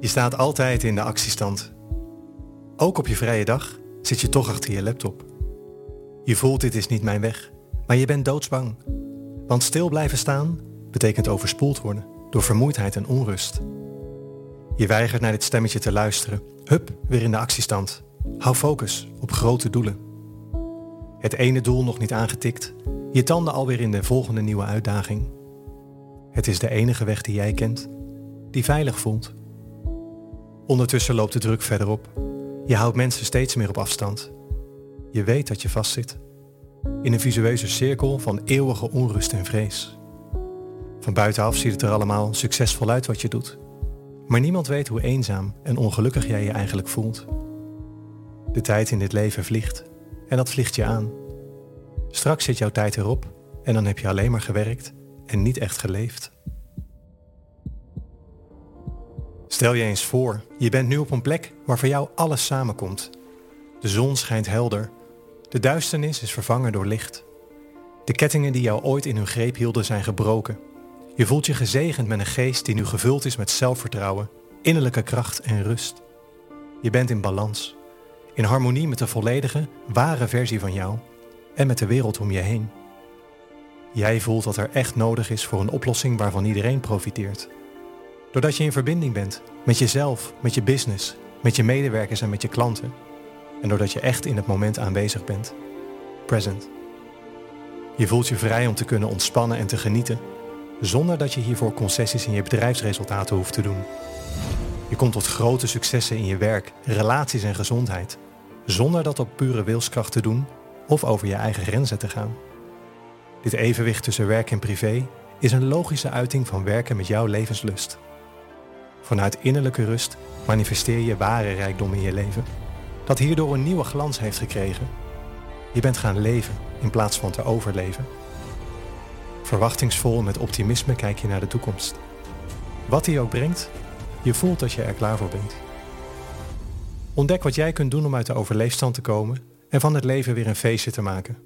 Je staat altijd in de actiestand. Ook op je vrije dag zit je toch achter je laptop. Je voelt dit is niet mijn weg, maar je bent doodsbang. Want stil blijven staan betekent overspoeld worden door vermoeidheid en onrust. Je weigert naar dit stemmetje te luisteren. Hup, weer in de actiestand. Hou focus op grote doelen. Het ene doel nog niet aangetikt, je tanden alweer in de volgende nieuwe uitdaging. Het is de enige weg die jij kent, die veilig voelt. Ondertussen loopt de druk verder op. Je houdt mensen steeds meer op afstand. Je weet dat je vastzit. In een visueuze cirkel van eeuwige onrust en vrees. Van buitenaf ziet het er allemaal succesvol uit wat je doet. Maar niemand weet hoe eenzaam en ongelukkig jij je eigenlijk voelt. De tijd in dit leven vliegt en dat vliegt je aan. Straks zit jouw tijd erop en dan heb je alleen maar gewerkt en niet echt geleefd. Stel je eens voor, je bent nu op een plek waar voor jou alles samenkomt. De zon schijnt helder. De duisternis is vervangen door licht. De kettingen die jou ooit in hun greep hielden zijn gebroken. Je voelt je gezegend met een geest die nu gevuld is met zelfvertrouwen, innerlijke kracht en rust. Je bent in balans, in harmonie met de volledige, ware versie van jou en met de wereld om je heen. Jij voelt wat er echt nodig is voor een oplossing waarvan iedereen profiteert. Doordat je in verbinding bent met jezelf, met je business, met je medewerkers en met je klanten. En doordat je echt in het moment aanwezig bent. Present. Je voelt je vrij om te kunnen ontspannen en te genieten, zonder dat je hiervoor concessies in je bedrijfsresultaten hoeft te doen. Je komt tot grote successen in je werk, relaties en gezondheid, zonder dat op pure wilskracht te doen of over je eigen grenzen te gaan. Dit evenwicht tussen werk en privé is een logische uiting van werken met jouw levenslust. Vanuit innerlijke rust manifesteer je ware rijkdom in je leven, dat hierdoor een nieuwe glans heeft gekregen. Je bent gaan leven in plaats van te overleven. Verwachtingsvol met optimisme kijk je naar de toekomst. Wat die ook brengt, je voelt dat je er klaar voor bent. Ontdek wat jij kunt doen om uit de overleefstand te komen en van het leven weer een feestje te maken.